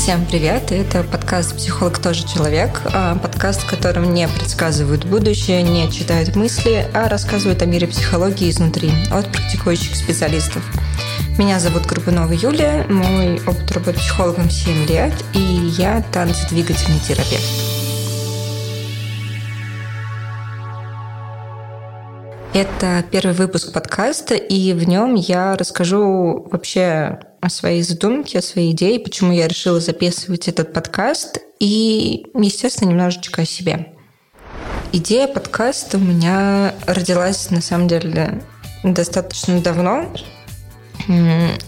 Всем привет! Это подкаст «Психолог тоже человек», а, подкаст, в котором не предсказывают будущее, не читают мысли, а рассказывают о мире психологии изнутри, от практикующих специалистов. Меня зовут Горбунова Юлия, мой опыт работы психологом 7 лет, и я танцедвигательный терапевт. Это первый выпуск подкаста, и в нем я расскажу вообще о своей задумке, о своей идее, почему я решила записывать этот подкаст, и, естественно, немножечко о себе. Идея подкаста у меня родилась, на самом деле, достаточно давно,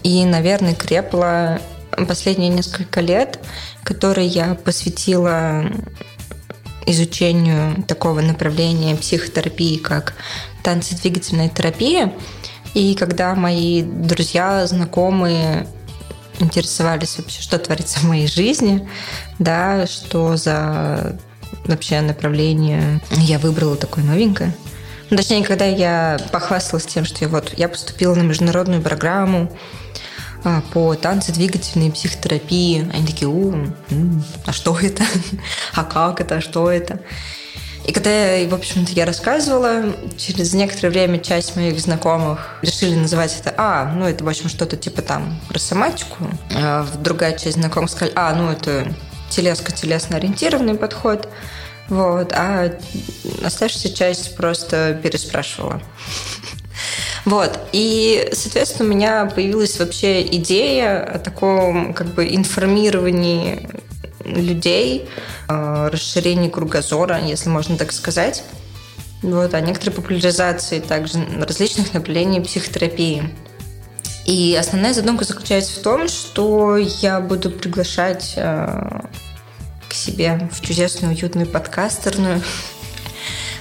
и, наверное, крепла последние несколько лет, которые я посвятила изучению такого направления психотерапии, как танцедвигательная терапия. И когда мои друзья, знакомые интересовались вообще, что творится в моей жизни, да, что за вообще направление я выбрала такое новенькое. Ну, точнее, когда я похвасталась тем, что я вот я поступила на международную программу а, по танцедвигательной психотерапии, они такие, у, а что это? а как это? А что это? И когда, в общем-то, я рассказывала, через некоторое время часть моих знакомых решили называть это «А, ну, это, в общем, что-то типа там про соматику». А другая часть знакомых сказали «А, ну, это телеско-телесно ориентированный подход». Вот, а оставшаяся часть просто переспрашивала. Вот. И, соответственно, у меня появилась вообще идея о таком как бы информировании людей, э, расширение кругозора, если можно так сказать. Вот, а некоторые популяризации также различных направлений психотерапии. И основная задумка заключается в том, что я буду приглашать э, к себе в чудесную, уютную подкастерную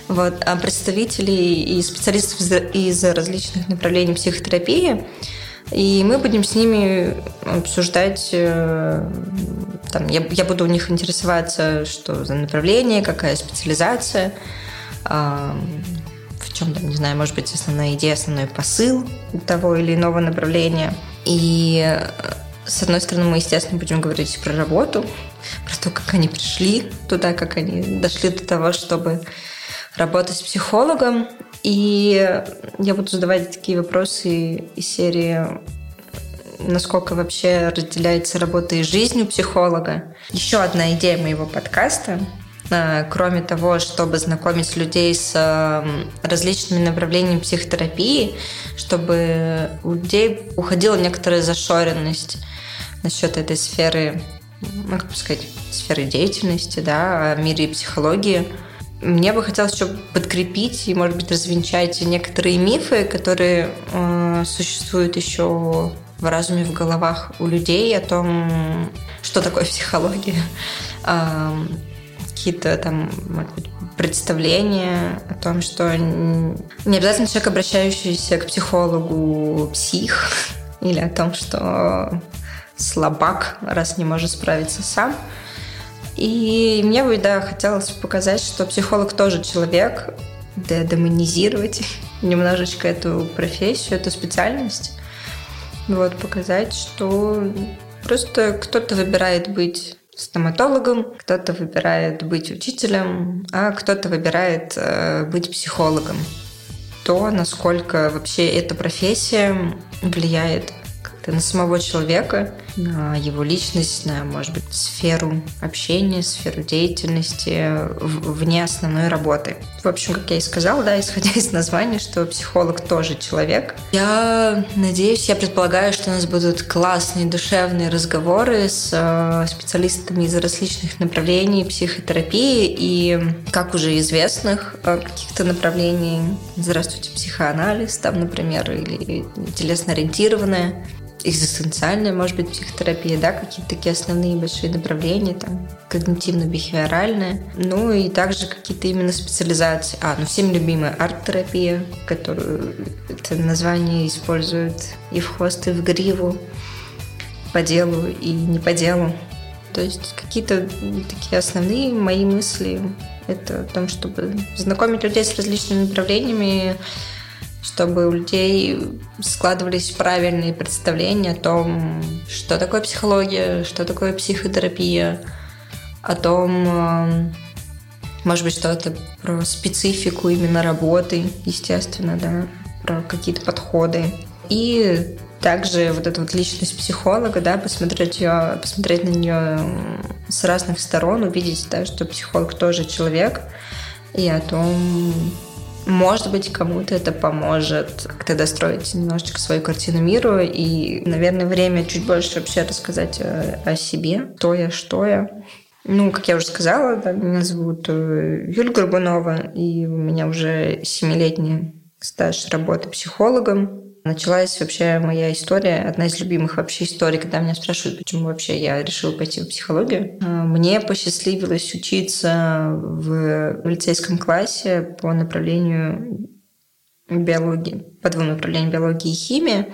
вот, а представителей и специалистов из различных направлений психотерапии, и мы будем с ними обсуждать, э, там, я, я буду у них интересоваться, что за направление, какая специализация, в чем, там, не знаю, может быть, основная идея, основной посыл того или иного направления. И с одной стороны, мы, естественно, будем говорить про работу, про то, как они пришли туда, как они дошли до того, чтобы работать с психологом. И я буду задавать такие вопросы из серии насколько вообще разделяется работа и жизнь у психолога. Еще одна идея моего подкаста а, кроме того, чтобы знакомить людей с различными направлениями психотерапии, чтобы у людей уходила некоторая зашоренность насчет этой сферы, ну, как бы сказать, сферы деятельности, да, о мире психологии – мне бы хотелось еще подкрепить и, может быть, развенчать некоторые мифы, которые э, существуют еще в разуме, в головах у людей о том, что такое психология. Э, какие-то там, может быть, представления о том, что не обязательно человек, обращающийся к психологу, псих, или о том, что слабак, раз не может справиться сам – и мне бы, да, хотелось показать, что психолог тоже человек, да, демонизировать немножечко эту профессию, эту специальность. Вот, показать, что просто кто-то выбирает быть стоматологом, кто-то выбирает быть учителем, а кто-то выбирает э, быть психологом. То, насколько вообще эта профессия влияет на самого человека, на его личность, на, может быть, сферу общения, сферу деятельности вне основной работы. В общем, как я и сказала, да, исходя из названия, что психолог тоже человек. Я надеюсь, я предполагаю, что у нас будут классные, душевные разговоры с э, специалистами из различных направлений психотерапии и, как уже известных, э, каких-то направлений. Здравствуйте, психоанализ, там, например, или телесно-ориентированная экзистенциальная, может быть, психотерапия, да, какие-то такие основные большие направления, там, когнитивно-бихевиоральная, ну и также какие-то именно специализации. А, ну всем любимая арт-терапия, которую это название используют и в хвост, и в гриву, по делу и не по делу. То есть какие-то такие основные мои мысли это о том, чтобы знакомить людей с различными направлениями, чтобы у людей складывались правильные представления о том, что такое психология, что такое психотерапия, о том, э, может быть, что-то про специфику именно работы, естественно, да, про какие-то подходы. И также вот эта вот личность психолога, да, посмотреть ее, посмотреть на нее с разных сторон, увидеть, да, что психолог тоже человек, и о том, может быть, кому-то это поможет как-то достроить немножечко свою картину миру и, наверное, время чуть больше вообще рассказать о, о себе, кто я, что я. Ну, как я уже сказала, да, меня зовут э, Юлия Горбунова, и у меня уже семилетний стаж работы психологом. Началась вообще моя история, одна из любимых вообще историй, когда меня спрашивают, почему вообще я решила пойти в психологию. А, мне посчастливилось учиться в лицейском классе по направлению биологии, по двум направлениям биологии и химии.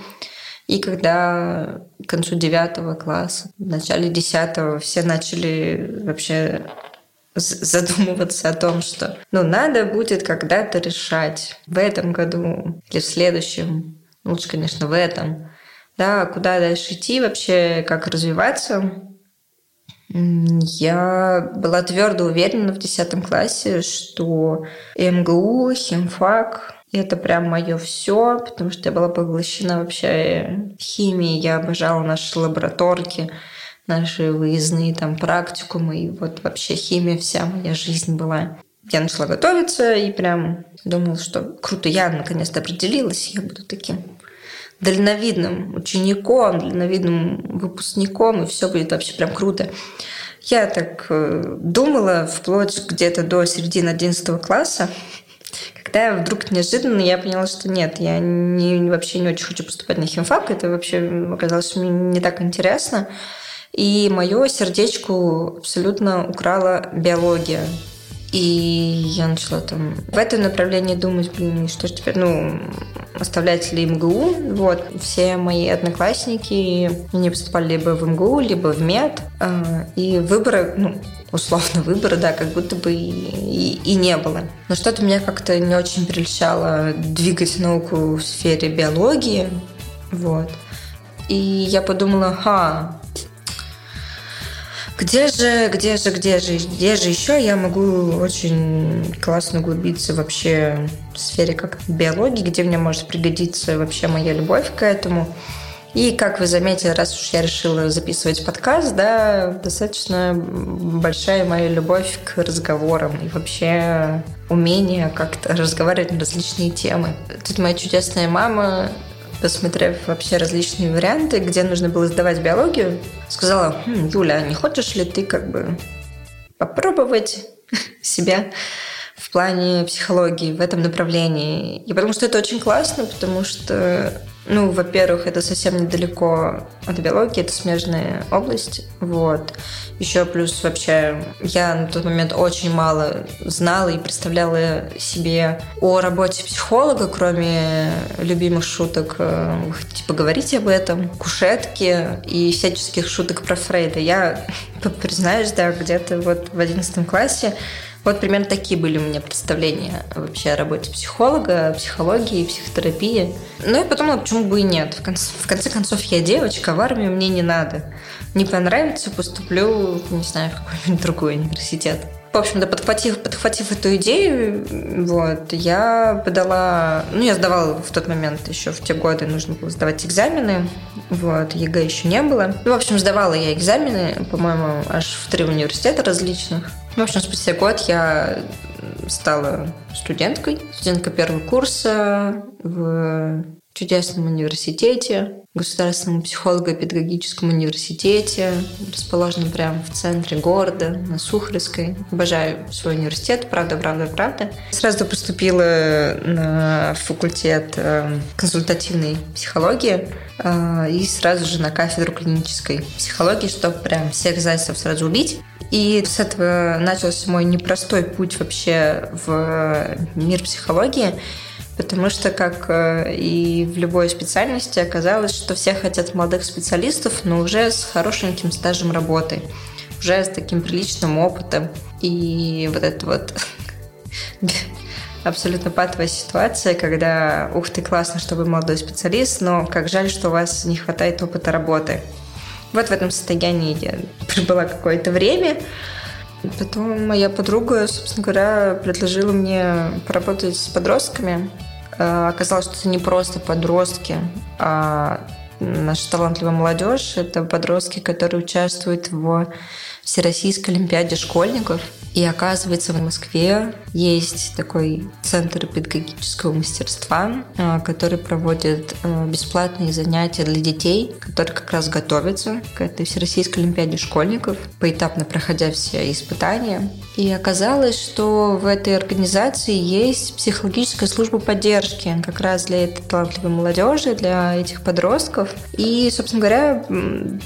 И когда к концу девятого класса, в начале десятого все начали вообще задумываться о том, что ну, надо будет когда-то решать в этом году или в следующем Лучше, конечно, в этом. Да, куда дальше идти вообще, как развиваться. Я была твердо уверена в 10 классе, что МГУ, химфак – это прям мое все, потому что я была поглощена вообще химией, я обожала наши лабораторки, наши выездные там практикумы, и вот вообще химия вся моя жизнь была. Я начала готовиться и прям думала, что круто, я наконец-то определилась, я буду таким дальновидным учеником, дальновидным выпускником, и все будет вообще прям круто. Я так э, думала вплоть где-то до середины 11 класса, когда вдруг неожиданно я поняла, что нет, я не, вообще не очень хочу поступать на химфак, это вообще оказалось мне не так интересно. И мое сердечку абсолютно украла биология. И я начала там в этом направлении думать, блин, что ж теперь, ну, оставлять ли МГУ. Вот, все мои одноклассники, они поступали либо в МГУ, либо в МЕД. А, и выбора, ну, условно выбора, да, как будто бы и, и, и не было. Но что-то меня как-то не очень прельщало двигать науку в сфере биологии. Вот. И я подумала, ха, где же, где же, где же, где же еще я могу очень классно углубиться вообще сфере как биологии, где мне может пригодиться вообще моя любовь к этому. И, как вы заметили, раз уж я решила записывать подкаст, да, достаточно большая моя любовь к разговорам и вообще умение как-то разговаривать на различные темы. Тут моя чудесная мама посмотрев вообще различные варианты, где нужно было сдавать биологию, сказала, хм, Юля, не хочешь ли ты как бы попробовать себя в плане психологии в этом направлении? И потому что это очень классно, потому что ну, во-первых, это совсем недалеко от биологии, это смежная область. Вот. Еще плюс вообще я на тот момент очень мало знала и представляла себе о работе психолога, кроме любимых шуток, э, типа говорить об этом, кушетки и всяческих шуток про Фрейда. Я, признаюсь, да, где-то вот в одиннадцатом классе вот примерно такие были у меня представления вообще о работе психолога, психологии, психотерапии. Ну и подумала, почему бы и нет. В конце, в конце концов, я девочка, в армию мне не надо. Не понравится, поступлю, не знаю, в какой-нибудь другой университет. В общем-то, подхватив, подхватив эту идею, вот, я подала... Ну, я сдавала в тот момент, еще в те годы нужно было сдавать экзамены, вот, ЕГЭ еще не было. Ну, в общем, сдавала я экзамены, по-моему, аж в три университета различных. В общем, спустя год я стала студенткой, студенткой первого курса в чудесном университете, Государственном психолого-педагогическом университете, расположенном прямо в центре города, на Сухаревской. Обожаю свой университет, правда, правда, правда. Сразу поступила на факультет э, консультативной психологии э, и сразу же на кафедру клинической психологии, чтобы прям всех зайцев сразу убить. И с этого начался мой непростой путь вообще в мир психологии, потому что, как э, и в любой специальности, оказалось, что все хотят молодых специалистов, но уже с хорошеньким стажем работы, уже с таким приличным опытом. И вот это вот абсолютно патовая ситуация, когда, ух ты, классно, что вы молодой специалист, но как жаль, что у вас не хватает опыта работы. Вот в этом состоянии я прибыла какое-то время. Потом моя подруга, собственно говоря, предложила мне поработать с подростками. Э, оказалось, что это не просто подростки, а наша талантливая молодежь. Это подростки, которые участвуют в Всероссийской Олимпиаде школьников. И оказывается, в Москве есть такой центр педагогического мастерства, а, который проводит а, бесплатные занятия для детей, которые как раз готовятся к этой Всероссийской Олимпиаде школьников, поэтапно проходя все испытания. И оказалось, что в этой организации есть психологическая служба поддержки как раз для этой талантливой молодежи, для этих подростков. И, собственно говоря,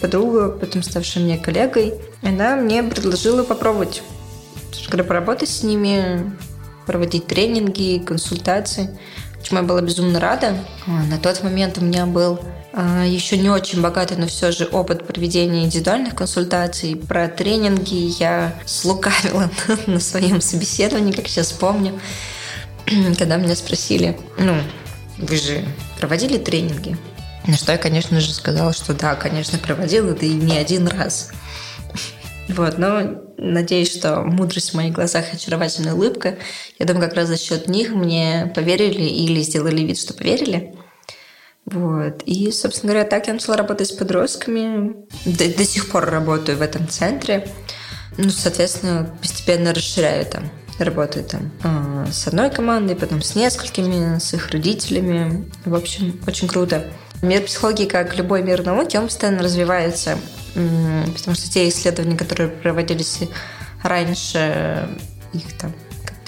подруга, потом ставшая мне коллегой, она мне предложила попробовать когда поработать с ними, проводить тренинги, консультации, чему я была безумно рада. На тот момент у меня был а, еще не очень богатый, но все же опыт проведения индивидуальных консультаций. Про тренинги я слукавила на своем собеседовании, как сейчас помню, когда меня спросили, ну, вы же проводили тренинги? На что я, конечно же, сказала, что да, конечно, проводила, да и не один раз. Вот, но надеюсь, что мудрость в моих глазах и очаровательная улыбка. Я думаю, как раз за счет них мне поверили или сделали вид, что поверили. Вот. И, собственно говоря, так я начала работать с подростками. До, до сих пор работаю в этом центре. Ну, соответственно, постепенно расширяю там. Работаю там э, с одной командой, потом с несколькими, с их родителями. В общем, очень круто. Мир психологии, как любой мир науки, он постоянно развивается. Потому что те исследования, которые проводились раньше, их там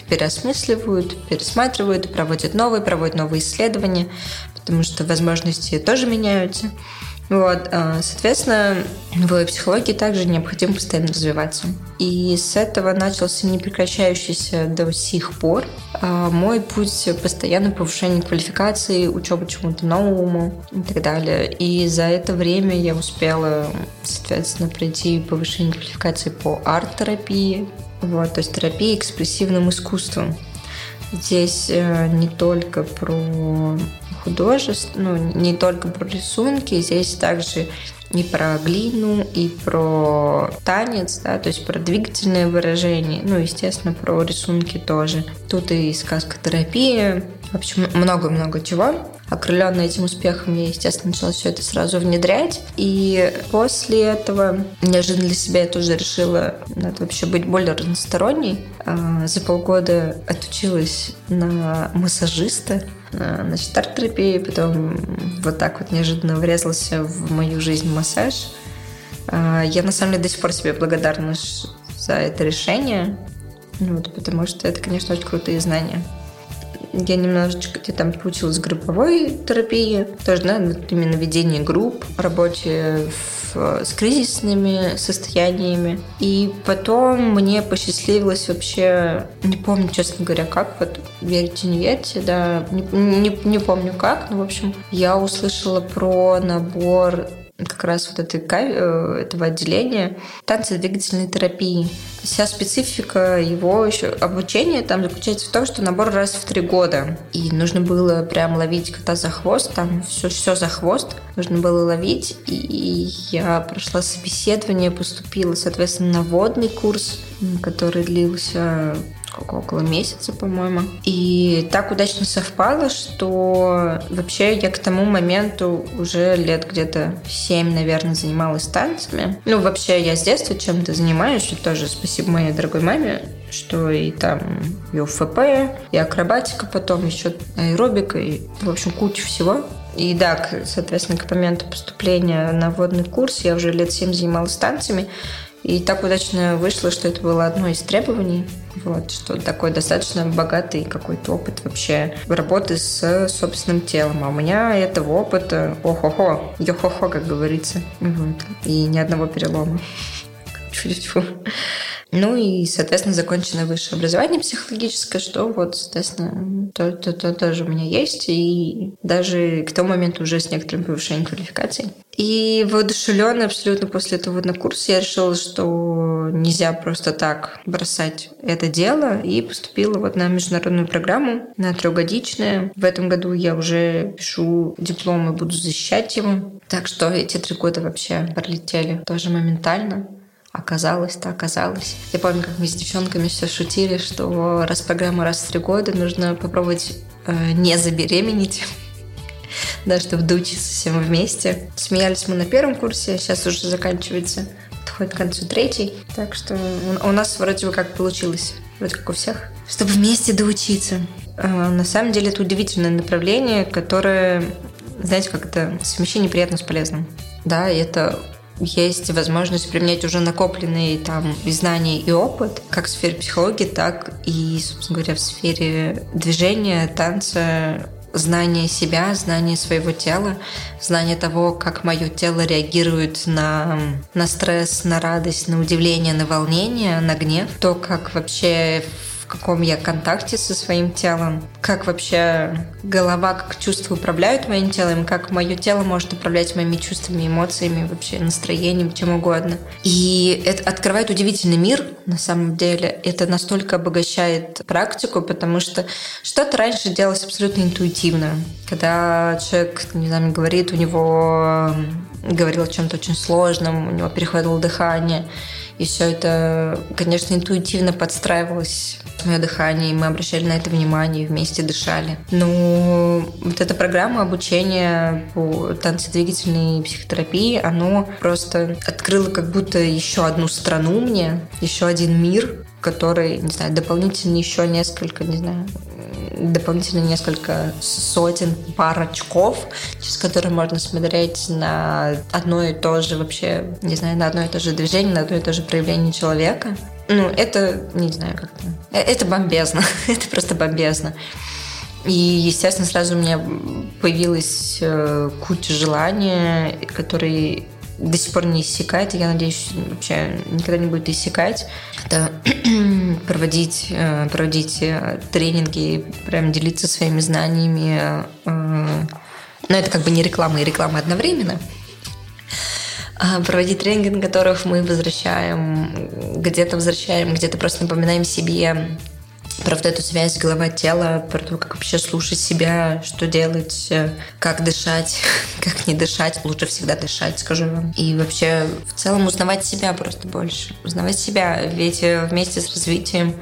переосмысливают, пересматривают, проводят новые, проводят новые исследования, потому что возможности тоже меняются. Вот, а, соответственно, в психологии также необходимо постоянно развиваться. И с этого начался непрекращающийся до сих пор а, мой путь постоянно повышения квалификации, учебы чему-то новому и так далее. И за это время я успела, соответственно, пройти повышение квалификации по арт-терапии, вот, то есть терапии экспрессивным искусством. Здесь э, не только про художеств, ну, не только про рисунки, здесь также и про глину, и про танец, да, то есть про двигательное выражение, ну, естественно, про рисунки тоже. Тут и сказкотерапия, в общем, много-много чего. Окрыленная этим успехом, я, естественно, начала все это сразу внедрять. И после этого неожиданно для себя я тоже решила надо вообще быть более разносторонней. А, за полгода отучилась на массажиста значит, арт-терапии, потом вот так вот неожиданно врезался в мою жизнь массаж. А, я на самом деле до сих пор себе благодарна за это решение, вот, потому что это, конечно, очень крутые знания. Я немножечко где там поучилась групповой терапии, тоже, да, именно ведение групп, работе в, с кризисными состояниями. И потом мне посчастливилось вообще, не помню, честно говоря, как, вот верите, не верите, да, не, не, не помню как, но, в общем, я услышала про набор как раз вот этой, э, этого отделения танцы двигательной терапии. Вся специфика его еще обучения там заключается в том, что набор раз в три года. И нужно было прям ловить кота за хвост, там все, все за хвост нужно было ловить. И я прошла собеседование, поступила, соответственно, на водный курс, который длился сколько, около месяца, по-моему. И так удачно совпало, что вообще я к тому моменту уже лет где-то 7, наверное, занималась танцами. Ну, вообще я с детства чем-то занимаюсь, и тоже спасибо моей дорогой маме, что и там и УФП, и акробатика потом, еще аэробика, и, в общем, куча всего. И да, соответственно, к моменту поступления на водный курс я уже лет 7 занималась танцами. И так удачно вышло, что это было одно из требований. Вот, что такой достаточно богатый какой-то опыт вообще работы с собственным телом. А у меня этого опыта охо-хо, йо-хо-хо, как говорится. Вот. И ни одного перелома. Чу-чу. Ну и, соответственно, законченное высшее образование психологическое, что вот, соответственно, то, то, то тоже у меня есть. И даже к тому моменту уже с некоторым повышением квалификации. И воодушевленная абсолютно после этого на курсе я решила, что нельзя просто так бросать это дело, и поступила вот на международную программу, на трехгодичную. В этом году я уже пишу диплом и буду защищать его. Так что эти три года вообще пролетели тоже моментально. Оказалось-то оказалось. Я помню, как мы с девчонками все шутили, что раз программа раз в три года, нужно попробовать э, не забеременеть да, чтобы доучиться всем вместе. Смеялись мы на первом курсе, сейчас уже заканчивается, подходит к концу третий. Так что у нас вроде бы как получилось, вроде как у всех, чтобы вместе доучиться. А, на самом деле это удивительное направление, которое, знаете, как это совмещение приятного с полезным. Да, и это есть возможность применять уже накопленные там знания и опыт, как в сфере психологии, так и, собственно говоря, в сфере движения, танца, знание себя, знание своего тела, знание того, как мое тело реагирует на, на стресс, на радость, на удивление, на волнение, на гнев, то, как вообще в каком я контакте со своим телом, как вообще голова, как чувства управляют моим телом, как мое тело может управлять моими чувствами, эмоциями, вообще настроением, чем угодно. И это открывает удивительный мир, на самом деле. Это настолько обогащает практику, потому что что-то раньше делалось абсолютно интуитивно. Когда человек, не знаю, говорит, у него говорил о чем-то очень сложном, у него перехватывало дыхание, и все это, конечно, интуитивно подстраивалось мое дыхание, и мы обращали на это внимание и вместе дышали. Ну, вот эта программа обучения по танцедвигательной психотерапии, оно просто открыло как будто еще одну страну мне, еще один мир, который, не знаю, дополнительно еще несколько, не знаю, дополнительно несколько сотен пар очков, через которые можно смотреть на одно и то же вообще, не знаю, на одно и то же движение, на одно и то же проявление человека. Ну, это, не знаю, как-то... Э, это бомбезно. это просто бомбезно. И, естественно, сразу у меня появилась э, куча желания, которые до сих пор не иссякает, и я надеюсь, вообще никогда не будет иссякать. Это проводить, э, проводить э, тренинги, прям делиться своими знаниями. Э, но это как бы не реклама и реклама одновременно. А проводить тренинги, на которых мы возвращаем, где-то возвращаем, где-то просто напоминаем себе про вот эту связь голова-тело, про то, как вообще слушать себя, что делать, э, как дышать, как не дышать. Лучше всегда дышать, скажу вам. И вообще в целом узнавать себя просто больше. Узнавать себя, ведь э, вместе с развитием,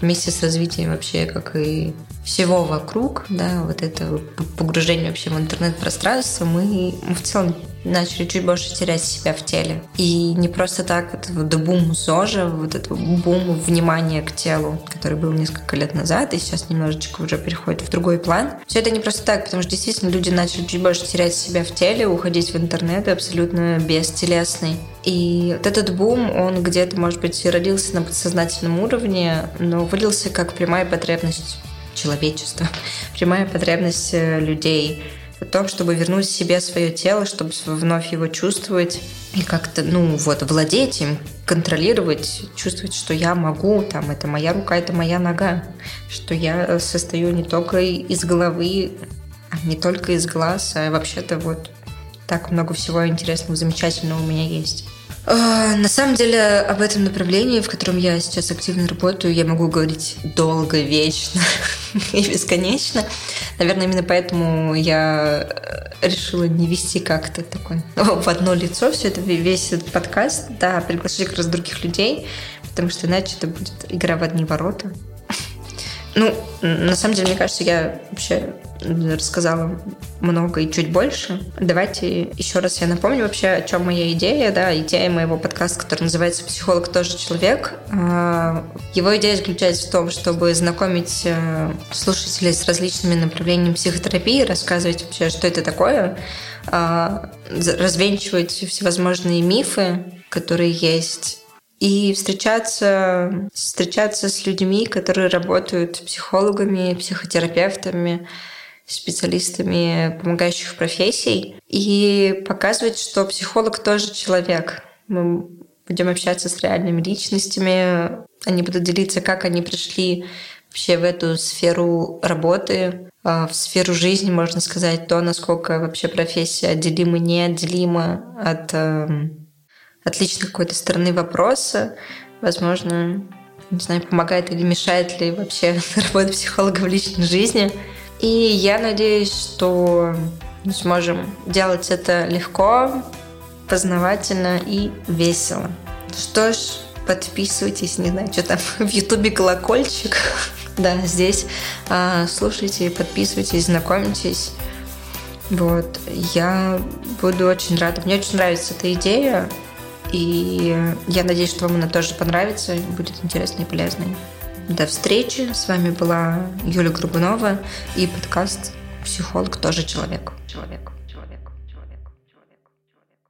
вместе с развитием вообще, как и всего вокруг, да, вот это погружение вообще в интернет-пространство, мы в целом начали чуть больше терять себя в теле. И не просто так вот, вот бум ЗОЖа, вот этого бум внимания к телу, который был несколько лет назад, и сейчас немножечко уже переходит в другой план. Все это не просто так, потому что действительно люди начали чуть больше терять себя в теле, уходить в интернет абсолютно бестелесный. И вот этот бум, он где-то, может быть, родился на подсознательном уровне, но вылился как прямая потребность человечества, прямая потребность э, людей в том, чтобы вернуть себе свое тело, чтобы вновь его чувствовать и как-то, ну, вот, владеть им, контролировать, чувствовать, что я могу, там, это моя рука, это моя нога, что я состою не только из головы, а не только из глаз, а вообще-то вот так много всего интересного, замечательного у меня есть. А, на самом деле об этом направлении, в котором я сейчас активно работаю, я могу говорить долго, вечно и бесконечно. Наверное, именно поэтому я решила не вести как-то такой в одно лицо все это, весь этот подкаст, да, приглашать как раз других людей, потому что иначе это будет игра в одни ворота. Ну, на самом деле, мне кажется, я вообще рассказала много и чуть больше. Давайте еще раз я напомню вообще, о чем моя идея, да, идея моего подкаста, который называется «Психолог тоже человек». А, его идея заключается в том, чтобы знакомить э, слушателей с различными направлениями психотерапии, рассказывать вообще, что это такое, развенчивать всевозможные мифы, которые есть и встречаться, встречаться с людьми, которые работают психологами, психотерапевтами, специалистами помогающих профессий, и показывать, что психолог тоже человек. Мы будем общаться с реальными личностями. Они будут делиться, как они пришли вообще в эту сферу работы, а, в сферу жизни, можно сказать, то, насколько вообще профессия отделима, неотделима от, эм, от личной какой-то стороны вопроса. Возможно, не знаю, помогает или мешает ли вообще работа психолога в личной жизни. И я надеюсь, что мы сможем делать это легко, познавательно и весело. Что ж, подписывайтесь, не знаю, что там в Ютубе колокольчик. да, здесь а, слушайте, подписывайтесь, знакомьтесь. Вот, я буду очень рада. Мне очень нравится эта идея. И я надеюсь, что вам она тоже понравится, будет интересной и полезной. До встречи. С вами была Юля Грубунова и подкаст «Психолог тоже человек». человек.